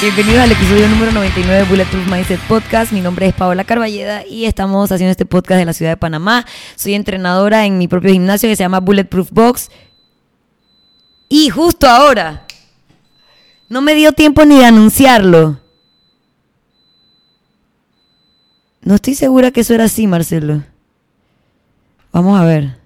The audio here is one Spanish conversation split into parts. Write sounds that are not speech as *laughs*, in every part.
Bienvenidos al episodio número 99 de Bulletproof Mindset Podcast. Mi nombre es Paola Carballeda y estamos haciendo este podcast de la ciudad de Panamá. Soy entrenadora en mi propio gimnasio que se llama Bulletproof Box. Y justo ahora, no me dio tiempo ni de anunciarlo. No estoy segura que eso era así, Marcelo. Vamos a ver.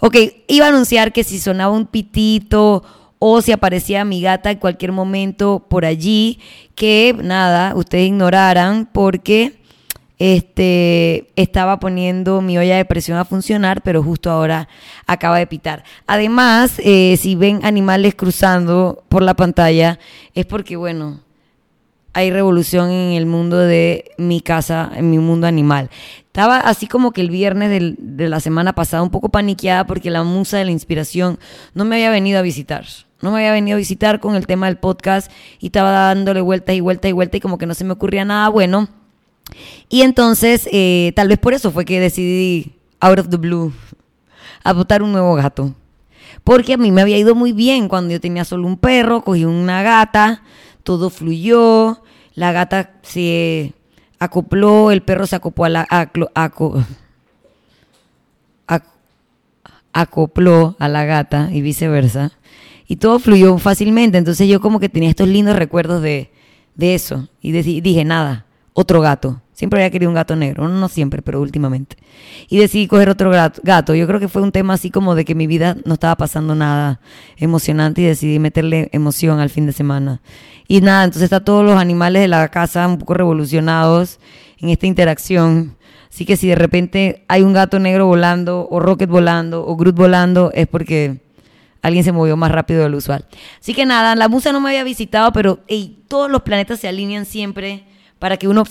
Ok, iba a anunciar que si sonaba un pitito o si aparecía mi gata en cualquier momento por allí, que nada, ustedes ignoraran porque este, estaba poniendo mi olla de presión a funcionar, pero justo ahora acaba de pitar. Además, eh, si ven animales cruzando por la pantalla, es porque, bueno, hay revolución en el mundo de mi casa, en mi mundo animal. Estaba así como que el viernes de la semana pasada un poco paniqueada porque la musa de la inspiración no me había venido a visitar. No me había venido a visitar con el tema del podcast y estaba dándole vueltas y vueltas y vueltas y como que no se me ocurría nada bueno. Y entonces, eh, tal vez por eso fue que decidí, out of the blue, adoptar un nuevo gato. Porque a mí me había ido muy bien cuando yo tenía solo un perro, cogí una gata, todo fluyó, la gata se acopló, el perro se acopló a la, acopló a la gata y viceversa. Y todo fluyó fácilmente. Entonces yo como que tenía estos lindos recuerdos de, de eso. Y dije, nada, otro gato. Siempre había querido un gato negro, no, siempre, pero últimamente. Y decidí coger otro gato. Yo creo que fue un tema así como de que mi vida no estaba pasando nada emocionante y decidí meterle emoción al fin de semana. Y nada, entonces está todos los animales de la casa un poco revolucionados en esta interacción. Así que si de repente hay un gato negro volando, o Rocket volando, o Groot volando, es porque alguien se movió más rápido de lo usual. Así que nada, la musa no me había visitado, pero todos los planetas se alinean siempre para que uno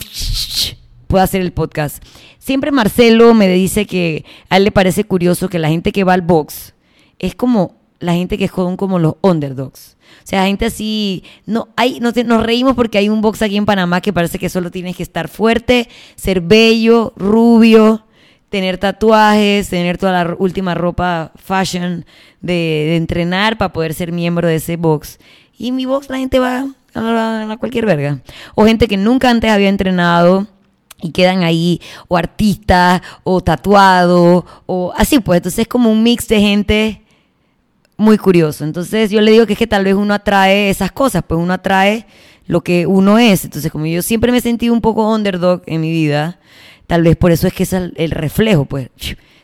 pueda hacer el podcast. Siempre Marcelo me dice que a él le parece curioso que la gente que va al box es como la gente que son como los underdogs. O sea, gente así, no hay, nos, reímos porque hay un box aquí en Panamá que parece que solo tienes que estar fuerte, ser bello, rubio, tener tatuajes, tener toda la última ropa fashion de, entrenar para poder ser miembro de ese box. Y mi box la gente va a, cualquier verga. O gente que nunca antes había entrenado y quedan ahí, o artistas, o tatuados, o así pues. Entonces es como un mix de gente muy curioso. Entonces yo le digo que es que tal vez uno atrae esas cosas, pues uno atrae lo que uno es. Entonces como yo siempre me he sentido un poco underdog en mi vida, tal vez por eso es que es el reflejo, pues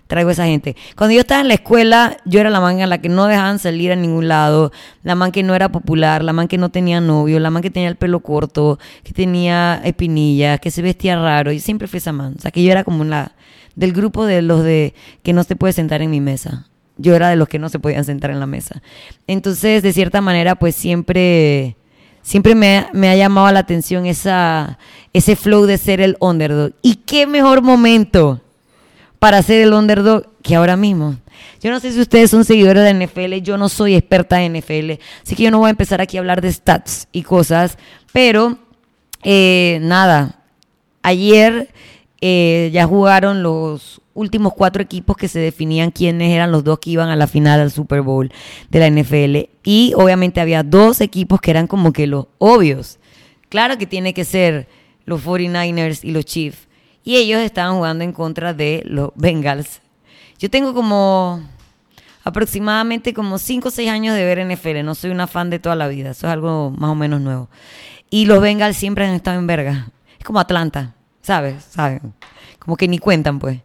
traigo esa gente. Cuando yo estaba en la escuela, yo era la man a la que no dejaban salir a ningún lado, la man que no era popular, la man que no tenía novio, la man que tenía el pelo corto, que tenía espinillas, que se vestía raro. Yo siempre fui esa man. O sea, que yo era como la del grupo de los de que no se puede sentar en mi mesa. Yo era de los que no se podían sentar en la mesa. Entonces, de cierta manera, pues siempre siempre me, me, ha llamado la atención esa, ese flow de ser el underdog. ¿Y qué mejor momento para ser el underdog que ahora mismo. Yo no sé si ustedes son seguidores de NFL, yo no soy experta en NFL, así que yo no voy a empezar aquí a hablar de stats y cosas, pero eh, nada, ayer eh, ya jugaron los últimos cuatro equipos que se definían quiénes eran los dos que iban a la final del Super Bowl de la NFL y obviamente había dos equipos que eran como que los obvios. Claro que tiene que ser los 49ers y los Chiefs y ellos estaban jugando en contra de los Bengals. Yo tengo como aproximadamente como 5 o 6 años de ver NFL, no soy una fan de toda la vida, eso es algo más o menos nuevo. Y los Bengals siempre han estado en verga, es como Atlanta, ¿sabes? ¿Sabes? Como que ni cuentan pues.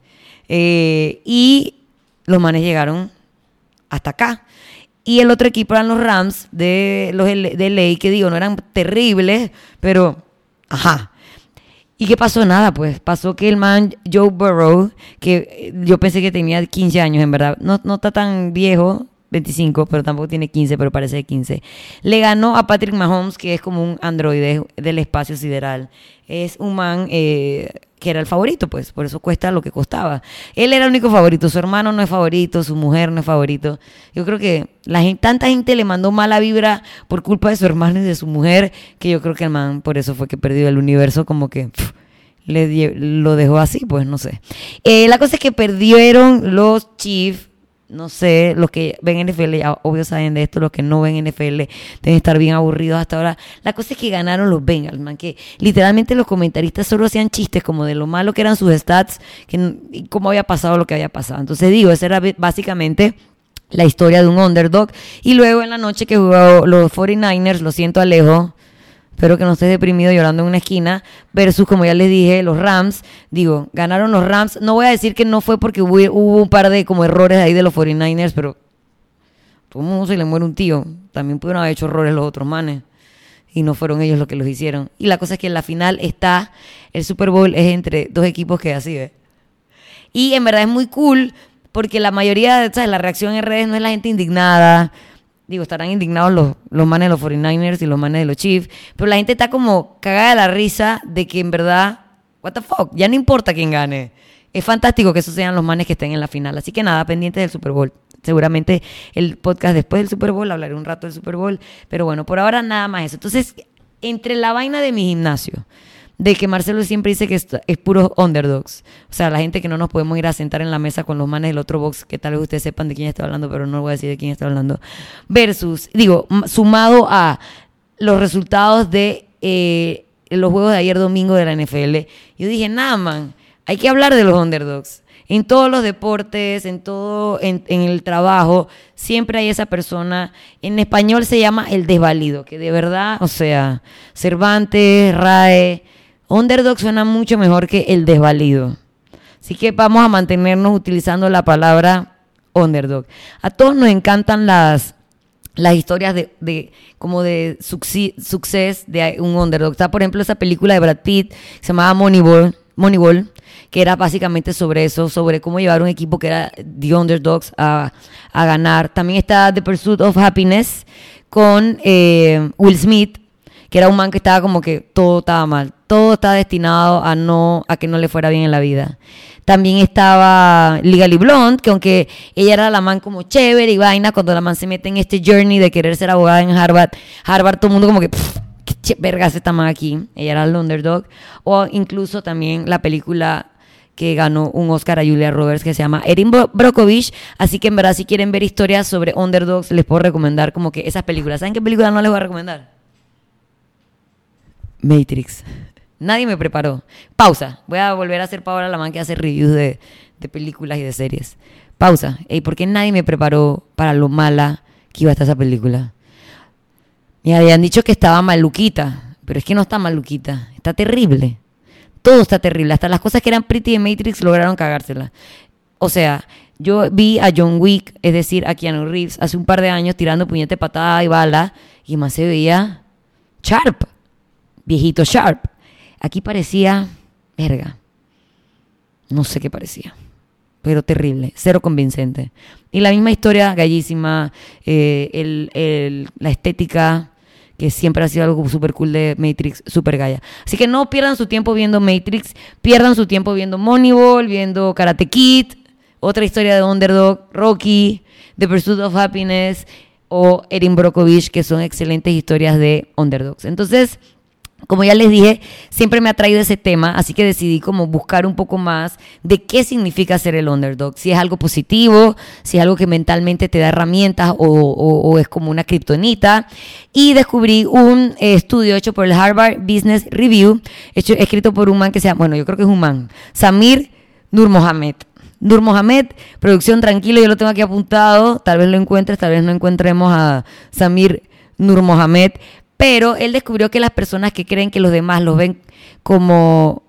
Eh, y los manes llegaron hasta acá. Y el otro equipo eran los Rams de los de LA, que digo, no eran terribles, pero ajá, ¿Y qué pasó? Nada, pues pasó que el man Joe Burrow, que eh, yo pensé que tenía 15 años en verdad, no, no está tan viejo, 25, pero tampoco tiene 15, pero parece de 15. Le ganó a Patrick Mahomes, que es como un androide del espacio sideral. Es un man eh, que era el favorito, pues, por eso cuesta lo que costaba. Él era el único favorito, su hermano no es favorito, su mujer no es favorito. Yo creo que la gente, tanta gente le mandó mala vibra por culpa de su hermano y de su mujer, que yo creo que el man por eso fue que perdió el universo, como que... le lo dejó así, pues no sé. Eh, la cosa es que perdieron los Chiefs no sé, los que ven NFL, ya obvio saben de esto, los que no ven NFL deben estar bien aburridos hasta ahora. La cosa es que ganaron los Bengals, man, que literalmente los comentaristas solo hacían chistes como de lo malo que eran sus stats que, y cómo había pasado lo que había pasado. Entonces digo, esa era básicamente la historia de un underdog. Y luego en la noche que jugó los 49ers, lo siento Alejo, Espero que no estés deprimido llorando en una esquina. Versus, como ya les dije, los Rams. Digo, ganaron los Rams. No voy a decir que no fue porque hubo, un par de como errores ahí de los 49ers, pero todo el se le muere un tío. También pudieron haber hecho errores los otros manes. Y no fueron ellos los que los hicieron. Y la cosa es que en la final está, el Super Bowl es entre dos equipos que así, ¿ves? Y en verdad es muy cool porque la mayoría de la reacción en redes no es la gente indignada digo, estarán indignados los, los manes de los 49ers y los manes de los Chiefs, pero la gente está como cagada de la risa de que en verdad, what the fuck, ya no importa quién gane. Es fantástico que esos sean los manes que estén en la final. Así que nada, pendientes del Super Bowl. Seguramente el podcast después del Super Bowl, hablaré un rato del Super Bowl, pero bueno, por ahora nada más eso. Entonces, entre la vaina de mi gimnasio, de que Marcelo siempre dice que es, puro underdogs. O sea, la gente que no nos podemos ir a sentar en la mesa con los manes del otro box, que tal vez ustedes sepan de quién está hablando, pero no voy a decir de quién está hablando. Versus, digo, sumado a los resultados de eh, los juegos de ayer domingo de la NFL. Yo dije, nada, man, hay que hablar de los underdogs. En todos los deportes, en todo, en, en, el trabajo, siempre hay esa persona. En español se llama el desvalido, que de verdad, o sea, Cervantes, RAE, Underdog suena mucho mejor que el desvalido. Así que vamos a mantenernos utilizando la palabra underdog. A todos nos encantan las, las historias de, como de suceso de un underdog. Está, por ejemplo, esa película de Brad Pitt que se llamaba Moneyball, Moneyball, que era básicamente sobre eso, sobre cómo llevar un equipo que era The Underdogs a, ganar. También está The Pursuit of Happiness con eh, Will Smith, que era un man que estaba como que todo estaba mal, todo estaba destinado a no a que no le fuera bien en la vida. También estaba Legally Blonde, que aunque ella era la man como chévere y vaina, cuando la man se mete en este journey de querer ser abogada en Harvard, Harvard todo el mundo como que qué vergas esta man aquí. Ella era el underdog. O incluso también la película que ganó un Oscar a Julia Roberts que se llama Erin Brockovich. Así que en verdad si quieren ver historias sobre underdogs les puedo recomendar como que esas películas. ¿Saben qué película no les voy a recomendar? Matrix. Nadie me preparó. Pausa. Voy a volver a hacer Paola la man que hace reviews de, películas y de series. Pausa. ¿Y ¿Por qué nadie me preparó para lo mala que iba a estar esa película? Me habían dicho que estaba maluquita, pero es que no está maluquita. Está terrible. Todo está terrible. Hasta las cosas que eran pretty de Matrix lograron cagársela. O sea, yo vi a John Wick, es decir, a Keanu Reeves, hace un par de años tirando puñete, patada y bala, y más se veía sharp viejito Sharp. Aquí parecía, verga, no sé qué parecía, pero terrible, cero convincente. Y la misma historia, gallísima, eh, la estética, que siempre ha sido algo súper cool de Matrix, súper gaya. Así que no pierdan su tiempo viendo Matrix, pierdan su tiempo viendo Moneyball, viendo Karate Kid, otra historia de Underdog, Rocky, The Pursuit of Happiness o Erin Brockovich, que son excelentes historias de underdogs. Entonces, como ya les dije, siempre me ha traído ese tema, así que decidí como buscar un poco más de qué significa ser el underdog, si es algo positivo, si es algo que mentalmente te da herramientas o, es como una kriptonita. Y descubrí un estudio hecho por el Harvard Business Review, hecho, escrito por un man que se llama, bueno, yo creo que es un man, Samir Nur Mohamed. Nur Mohamed, producción tranquilo, yo lo tengo aquí apuntado, tal vez lo encuentres, tal vez no encontremos a Samir Nur Mohamed, pero él descubrió que las personas que creen que los demás los ven como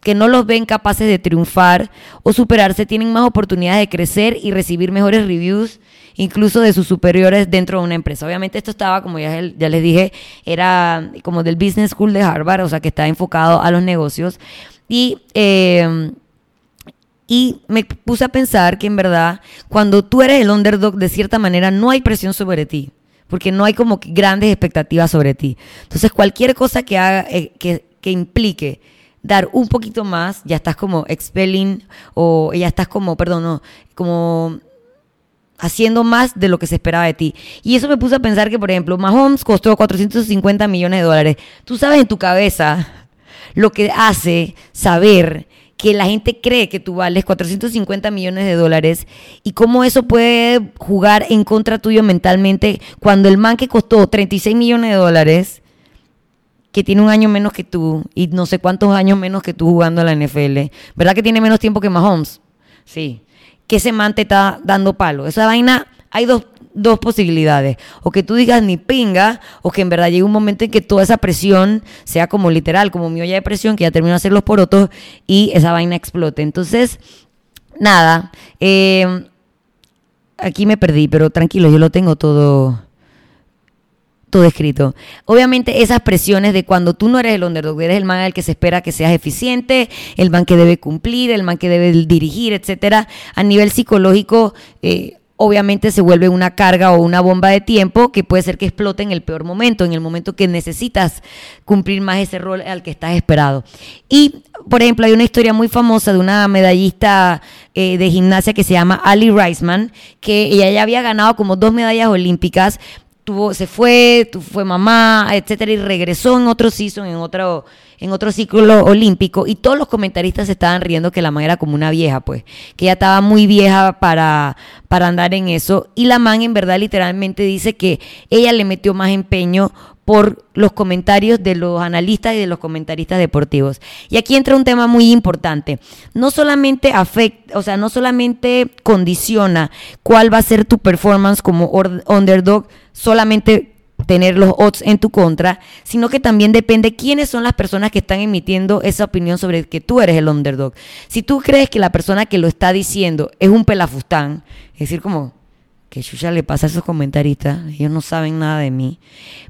que no los ven capaces de triunfar o superarse, tienen más oportunidades de crecer y recibir mejores reviews, incluso de sus superiores dentro de una empresa. Obviamente esto estaba, como ya, les dije, era como del Business School de Harvard, o sea que está enfocado a los negocios. Y, eh, y me puse a pensar que en verdad, cuando tú eres el underdog, de cierta manera no hay presión sobre ti porque no hay como grandes expectativas sobre ti. Entonces, cualquier cosa que haga, eh, que, implique dar un poquito más, ya estás como expelling o ya estás como, perdón, no, como haciendo más de lo que se esperaba de ti. Y eso me puso a pensar que, por ejemplo, Mahomes costó 450 millones de dólares. Tú sabes en tu cabeza lo que hace saber que la gente cree que tú vales 450 millones de dólares y cómo eso puede jugar en contra tuyo mentalmente cuando el man que costó 36 millones de dólares, que tiene un año menos que tú y no sé cuántos años menos que tú jugando a la NFL, ¿verdad que tiene menos tiempo que Mahomes? Sí. Que ese man te está dando palo. Esa vaina, hay dos, dos posibilidades. O que tú digas ni pinga, o que en verdad llegue un momento en que toda esa presión sea como literal, como mi olla de presión, que ya terminó de hacer los porotos y esa vaina explote. Entonces, nada. Eh, aquí me perdí, pero tranquilo, yo lo tengo todo todo escrito. Obviamente esas presiones de cuando tú no eres el underdog, eres el man al que se espera que seas eficiente, el man que debe cumplir, el man que debe dirigir, etcétera, a nivel psicológico eh, obviamente se vuelve una carga o una bomba de tiempo que puede ser que explote en el peor momento, en el momento que necesitas cumplir más ese rol al que estás esperado. Y, por ejemplo, hay una historia muy famosa de una medallista eh, de gimnasia que se llama Ali Reisman, que ella ya había ganado como dos medallas olímpicas, tuvo, se fue, fue mamá, etcétera, y regresó en otro season, en otro, en otro ciclo olímpico, y todos los comentaristas se estaban riendo que la man era como una vieja, pues, que ella estaba muy vieja para, para andar en eso, y la man en verdad literalmente dice que ella le metió más empeño por los comentarios de los analistas y de los comentaristas deportivos. Y aquí entra un tema muy importante. No solamente afecta, o sea, no solamente condiciona cuál va a ser tu performance como underdog, solamente tener los odds en tu contra, sino que también depende quiénes son las personas que están emitiendo esa opinión sobre que tú eres el underdog. Si tú crees que la persona que lo está diciendo es un pelafustán, es decir, como que ya le pasa a esos comentaristas, ellos no saben nada de mí,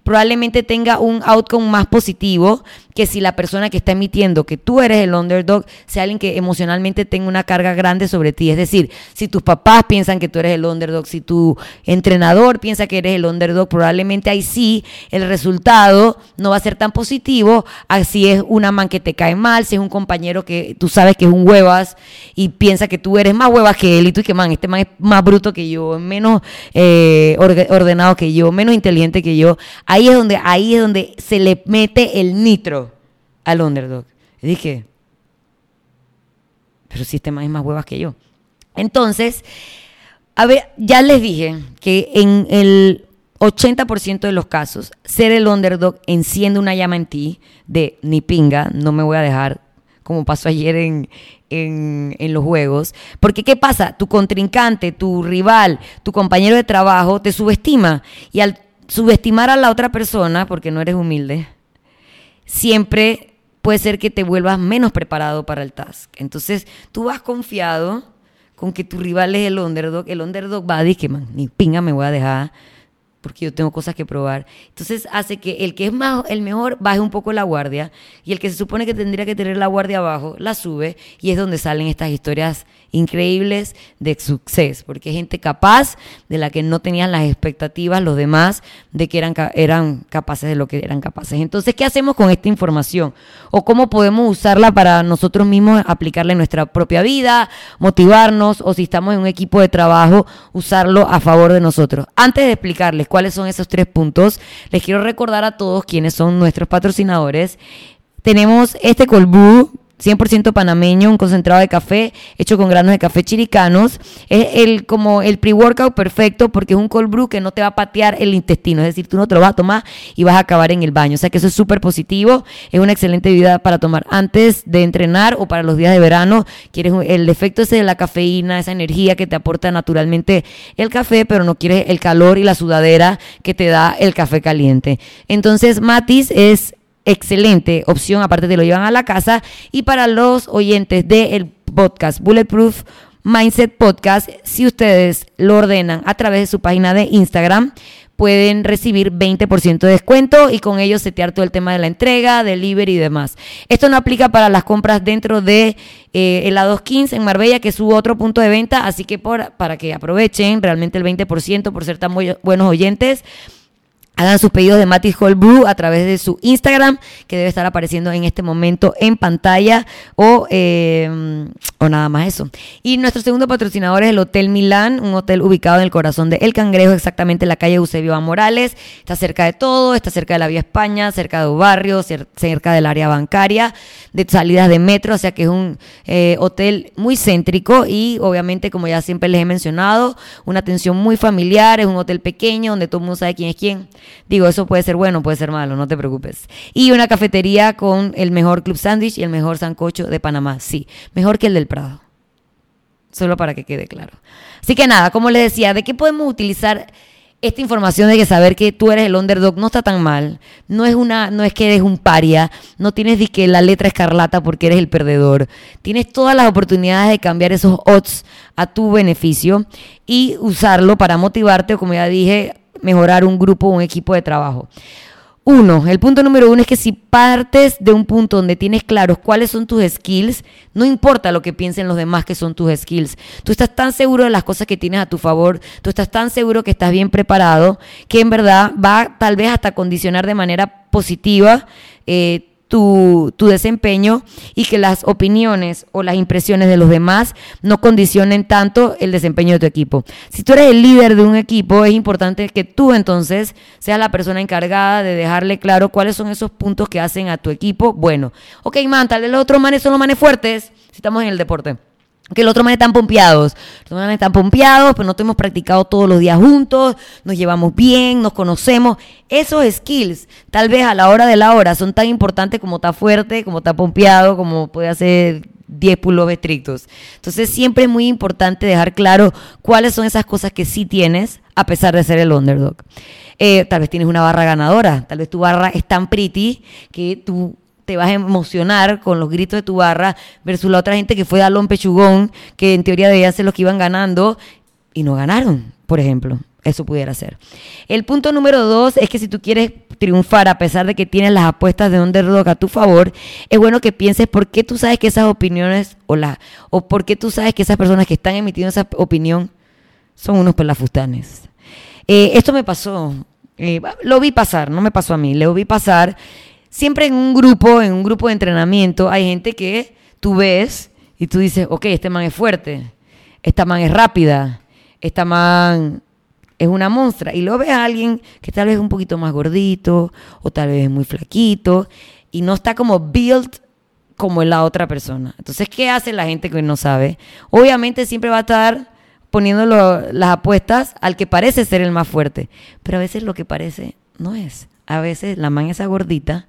probablemente tenga un outcome más positivo que si la persona que está emitiendo que tú eres el underdog sea alguien que emocionalmente tenga una carga grande sobre ti. Es decir, si tus papás piensan que tú eres el underdog, si tu entrenador piensa que eres el underdog, probablemente ahí sí el resultado no va a ser tan positivo. Así es una man que te cae mal, si es un compañero que tú sabes que es un huevas y piensa que tú eres más huevas que él y tú y que man, este man es más bruto que yo, menos eh, ordenado que yo, menos inteligente que yo. Ahí es donde, ahí es donde se le mete el nitro al underdog. Y dije, pero si este más huevas que yo. Entonces, a ver, ya les dije que en el 80% de los casos, ser el underdog enciende una llama en ti de ni pinga, no me voy a dejar, como pasó ayer en, en, en, los juegos. Porque ¿qué pasa? Tu contrincante, tu rival, tu compañero de trabajo te subestima. Y al subestimar a la otra persona, porque no eres humilde, siempre puede ser que te vuelvas menos preparado para el task. Entonces, tú vas confiado con que tu rival es el underdog. El underdog va a decir que, man, ni pinga me voy a dejar porque yo tengo cosas que probar. Entonces hace que el que es más, el mejor baje un poco la guardia y el que se supone que tendría que tener la guardia abajo la sube y es donde salen estas historias increíbles de suceso, porque gente capaz de la que no tenían las expectativas los demás de que eran, eran capaces de lo que eran capaces. Entonces, ¿qué hacemos con esta información? ¿O cómo podemos usarla para nosotros mismos aplicarla en nuestra propia vida, motivarnos o si estamos en un equipo de trabajo, usarlo a favor de nosotros? Antes de explicarles cuáles son esos tres puntos, les quiero recordar a todos quienes son nuestros patrocinadores. Tenemos este colbú 100% panameño, un concentrado de café hecho con granos de café chiricanos. Es el, como el pre-workout perfecto porque es un cold brew que no te va a patear el intestino. Es decir, tú no te lo vas a tomar y vas a acabar en el baño. O sea que eso es súper positivo. Es una excelente bebida para tomar antes de entrenar o para los días de verano. Quieres el efecto ese de la cafeína, esa energía que te aporta naturalmente el café, pero no quieres el calor y la sudadera que te da el café caliente. Entonces, Matis es excelente opción, aparte te lo llevan a la casa. Y para los oyentes del podcast Bulletproof Mindset Podcast, si ustedes lo ordenan a través de su página de Instagram, pueden recibir 20% de descuento y con ello setear todo el tema de la entrega, delivery y demás. Esto no aplica para las compras dentro de eh, el A215 en Marbella, que es su otro punto de venta, así que por, para que aprovechen realmente el 20% por ser tan buenos oyentes Hagan sus pedidos de Matis Cold Brew a través de su Instagram, que debe estar apareciendo en este momento en pantalla, o, eh, o nada más eso. Y nuestro segundo patrocinador es el Hotel Milán, un hotel ubicado en el corazón de El Cangrejo, exactamente en la calle Eusebio A. Morales. Está cerca de todo, está cerca de la Vía España, cerca de barrio, cerca del área bancaria, de salidas de metro, o sea que es un eh, hotel muy céntrico y obviamente, como ya siempre les he mencionado, una atención muy familiar, es un hotel pequeño donde todo el mundo sabe quién es quién. Digo, eso puede ser bueno, puede ser malo, no te preocupes. Y una cafetería con el mejor club sándwich y el mejor sancocho de Panamá. Sí, mejor que el del Prado. Solo para que quede claro. Así que nada, como les decía, ¿de qué podemos utilizar esta información de que saber que tú eres el underdog no está tan mal. No es una, no es que eres un paria, no tienes que la letra escarlata porque eres el perdedor. Tienes todas las oportunidades de cambiar esos odds a tu beneficio y usarlo para motivarte o como ya dije, mejorar un grupo o un equipo de trabajo. Uno, el punto número uno es que si partes de un punto donde tienes claros cuáles son tus skills, no importa lo que piensen los demás que son tus skills. Tú estás tan seguro de las cosas que tienes a tu favor, tú estás tan seguro que estás bien preparado, que en verdad va tal vez hasta condicionar de manera positiva eh, tu, desempeño y que las opiniones o las impresiones de los demás no condicionen tanto el desempeño de tu equipo. Si tú eres el líder de un equipo, es importante que tú entonces seas la persona encargada de dejarle claro cuáles son esos puntos que hacen a tu equipo bueno. Ok, man, tal vez los otros manes son los manes fuertes, si estamos en el deporte que los otros manes están pompeados. Los manes están pompeados, pero no hemos practicado todos los días juntos, nos llevamos bien, nos conocemos. Esos skills, tal vez a la hora de la hora, son tan importantes como está fuerte, como está pompeado, como puede hacer 10 pulos estrictos. Entonces siempre es muy importante dejar claro cuáles son esas cosas que sí tienes, a pesar de ser el underdog. Eh, tal vez tienes una barra ganadora, tal vez tu barra es tan pretty que tú te vas a emocionar con los gritos de tu barra versus la otra gente que fue Dalón Pechugón, que en teoría debían ser los que iban ganando y no ganaron, por ejemplo. Eso pudiera ser. El punto número dos es que si tú quieres triunfar a pesar de que tienes las apuestas de underdog a tu favor, es bueno que pienses por qué tú sabes que esas opiniones o, la, o por qué tú sabes que esas personas que están emitiendo esa opinión son unos pelafustanes. Eh, esto me pasó, eh, lo vi pasar, no me pasó a mí, lo vi pasar siempre en un grupo, en un grupo de entrenamiento, hay gente que tú ves y tú dices, ok, este man es fuerte, esta man es rápida, esta man es una monstrua. Y luego ves a alguien que tal vez es un poquito más gordito o tal vez es muy flaquito y no está como built como la otra persona. Entonces, ¿qué hace la gente que no sabe? Obviamente siempre va a estar poniendo las apuestas al que parece ser el más fuerte, pero a veces lo que parece no es. A veces la man esa gordita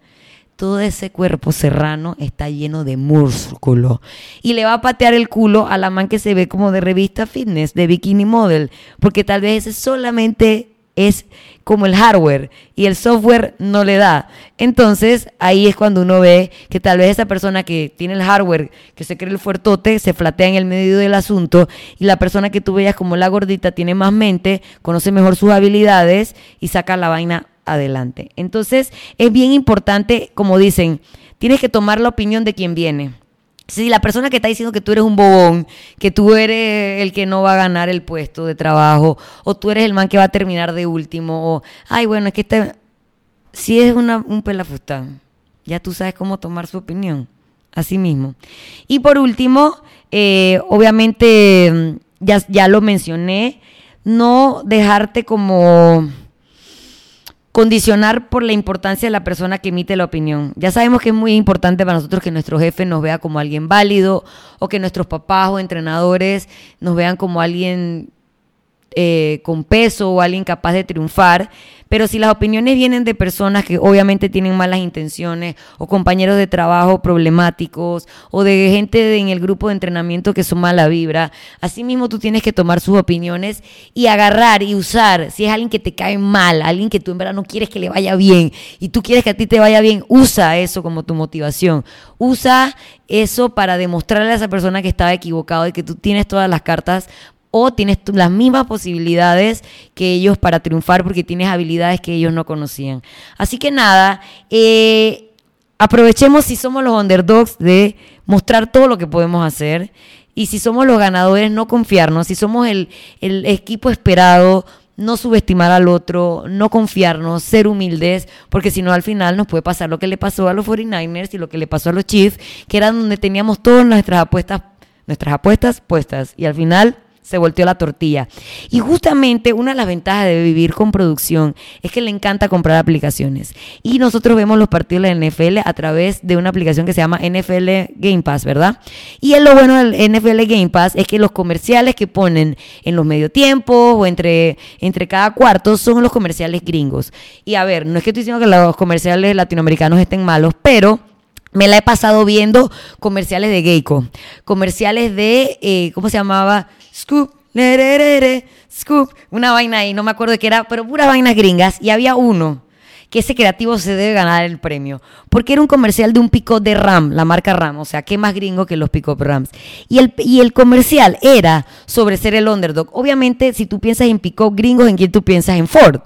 todo ese cuerpo serrano está lleno de músculo. Y le va a patear el culo a la man que se ve como de revista fitness, de bikini model, porque tal vez ese solamente es como el hardware y el software no le da. Entonces ahí es cuando uno ve que tal vez esa persona que tiene el hardware, que se cree el fuertote, se flatea en el medio del asunto y la persona que tú veas como la gordita tiene más mente, conoce mejor sus habilidades y saca la vaina adelante. Entonces, es bien importante, como dicen, tienes que tomar la opinión de quien viene. Si la persona que está diciendo que tú eres un bobón, que tú eres el que no va a ganar el puesto de trabajo, o tú eres el man que va a terminar de último, o, ay, bueno, es que este, si es un pelafustán, ya tú sabes cómo tomar su opinión, así mismo. Y por último, eh, obviamente, ya, ya lo mencioné, no dejarte como condicionar por la importancia de la persona que emite la opinión. Ya sabemos que es muy importante para nosotros que nuestro jefe nos vea como alguien válido o que nuestros papás o entrenadores nos vean como alguien eh, con peso o alguien capaz de triunfar, pero si las opiniones vienen de personas que obviamente tienen malas intenciones o compañeros de trabajo problemáticos o de gente en el grupo de entrenamiento que son mala vibra, así mismo tú tienes que tomar sus opiniones y agarrar y usar, si es alguien que te cae mal, alguien que tú en verdad no quieres que le vaya bien y tú quieres que a ti te vaya bien, usa eso como tu motivación. Usa eso para demostrarle a esa persona que estaba equivocado y que tú tienes todas las cartas o tienes las mismas posibilidades que ellos para triunfar porque tienes habilidades que ellos no conocían. Así que nada, eh, aprovechemos si somos los underdogs de mostrar todo lo que podemos hacer y si somos los ganadores no confiarnos, si somos el, equipo esperado no subestimar al otro, no confiarnos, ser humildes, porque si no al final nos puede pasar lo que le pasó a los 49ers y lo que le pasó a los Chiefs, que eran donde teníamos todas nuestras apuestas, nuestras apuestas puestas y al final se volteó la tortilla. Y justamente una de las ventajas de vivir con producción es que le encanta comprar aplicaciones. Y nosotros vemos los partidos de la NFL a través de una aplicación que se llama NFL Game Pass, ¿verdad? Y es lo bueno del NFL Game Pass es que los comerciales que ponen en los medio tiempos o entre, entre cada cuarto son los comerciales gringos. Y a ver, no es que estoy diciendo que los comerciales latinoamericanos estén malos, pero me la he pasado viendo comerciales de Geico, comerciales de, eh, ¿cómo se llamaba? Scoop, Scoop, una vaina ahí, no me acuerdo de qué era, pero puras vainas gringas. Y había uno que ese creativo se debe ganar el premio. Porque era un comercial de un pick de Ram, la marca Ram. O sea, qué más gringo que los pick Rams. Y el, y el comercial era sobre ser el underdog. Obviamente, si tú piensas en pick gringos, ¿en quién tú piensas? En Ford.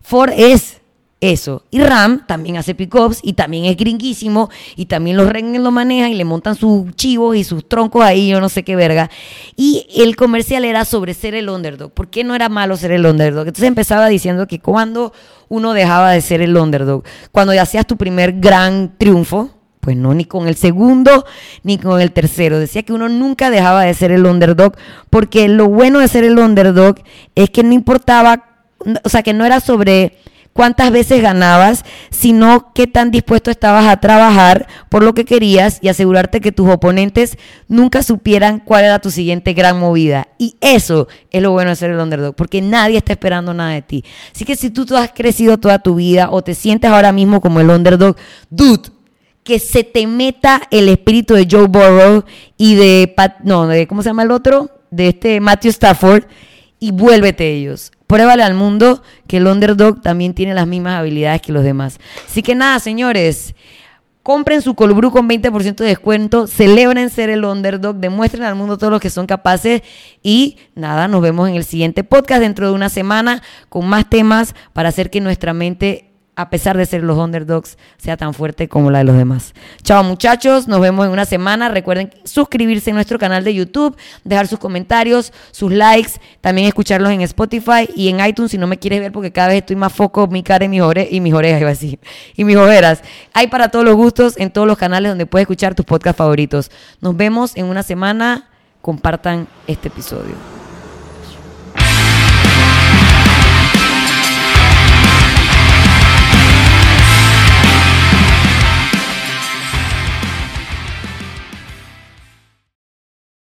Ford es eso. Y Ram también hace pickups y también es gringuísimo y también los Rengen lo manejan y le montan sus chivos y sus troncos ahí, yo no sé qué verga. Y el comercial era sobre ser el underdog. ¿Por qué no era malo ser el underdog? Entonces empezaba diciendo que cuando uno dejaba de ser el underdog, cuando ya hacías tu primer gran triunfo, pues no, ni con el segundo ni con el tercero. Decía que uno nunca dejaba de ser el underdog porque lo bueno de ser el underdog es que no importaba, o sea, que no era sobre cuántas veces ganabas, sino qué tan dispuesto estabas a trabajar por lo que querías y asegurarte que tus oponentes nunca supieran cuál era tu siguiente gran movida. Y eso es lo bueno de ser el underdog, porque nadie está esperando nada de ti. Así que si tú, has crecido toda tu vida o te sientes ahora mismo como el underdog, dude, que se te meta el espíritu de Joe Burrow y de, no, de, ¿cómo se llama el otro? De este Matthew Stafford y vuélvete ellos. Pruébale al mundo que el underdog también tiene las mismas habilidades que los demás. Así que nada, señores. Compren su Colbru con 20% de descuento, celebren ser el underdog, demuestren al mundo todo lo que son capaces y nada, nos vemos en el siguiente podcast dentro de una semana con más temas para hacer que nuestra mente a pesar de ser los underdogs, sea tan fuerte como la de los demás. Chao muchachos, nos vemos en una semana. Recuerden suscribirse a nuestro canal de YouTube, dejar sus comentarios, sus likes, también escucharlos en Spotify y en iTunes si no me quieres ver porque cada vez estoy más foco mi cara y mis, y mis orejas, iba *laughs* y mis ojeras. Hay para todos los gustos en todos los canales donde puedes escuchar tus podcasts favoritos. Nos vemos en una semana. Compartan este episodio.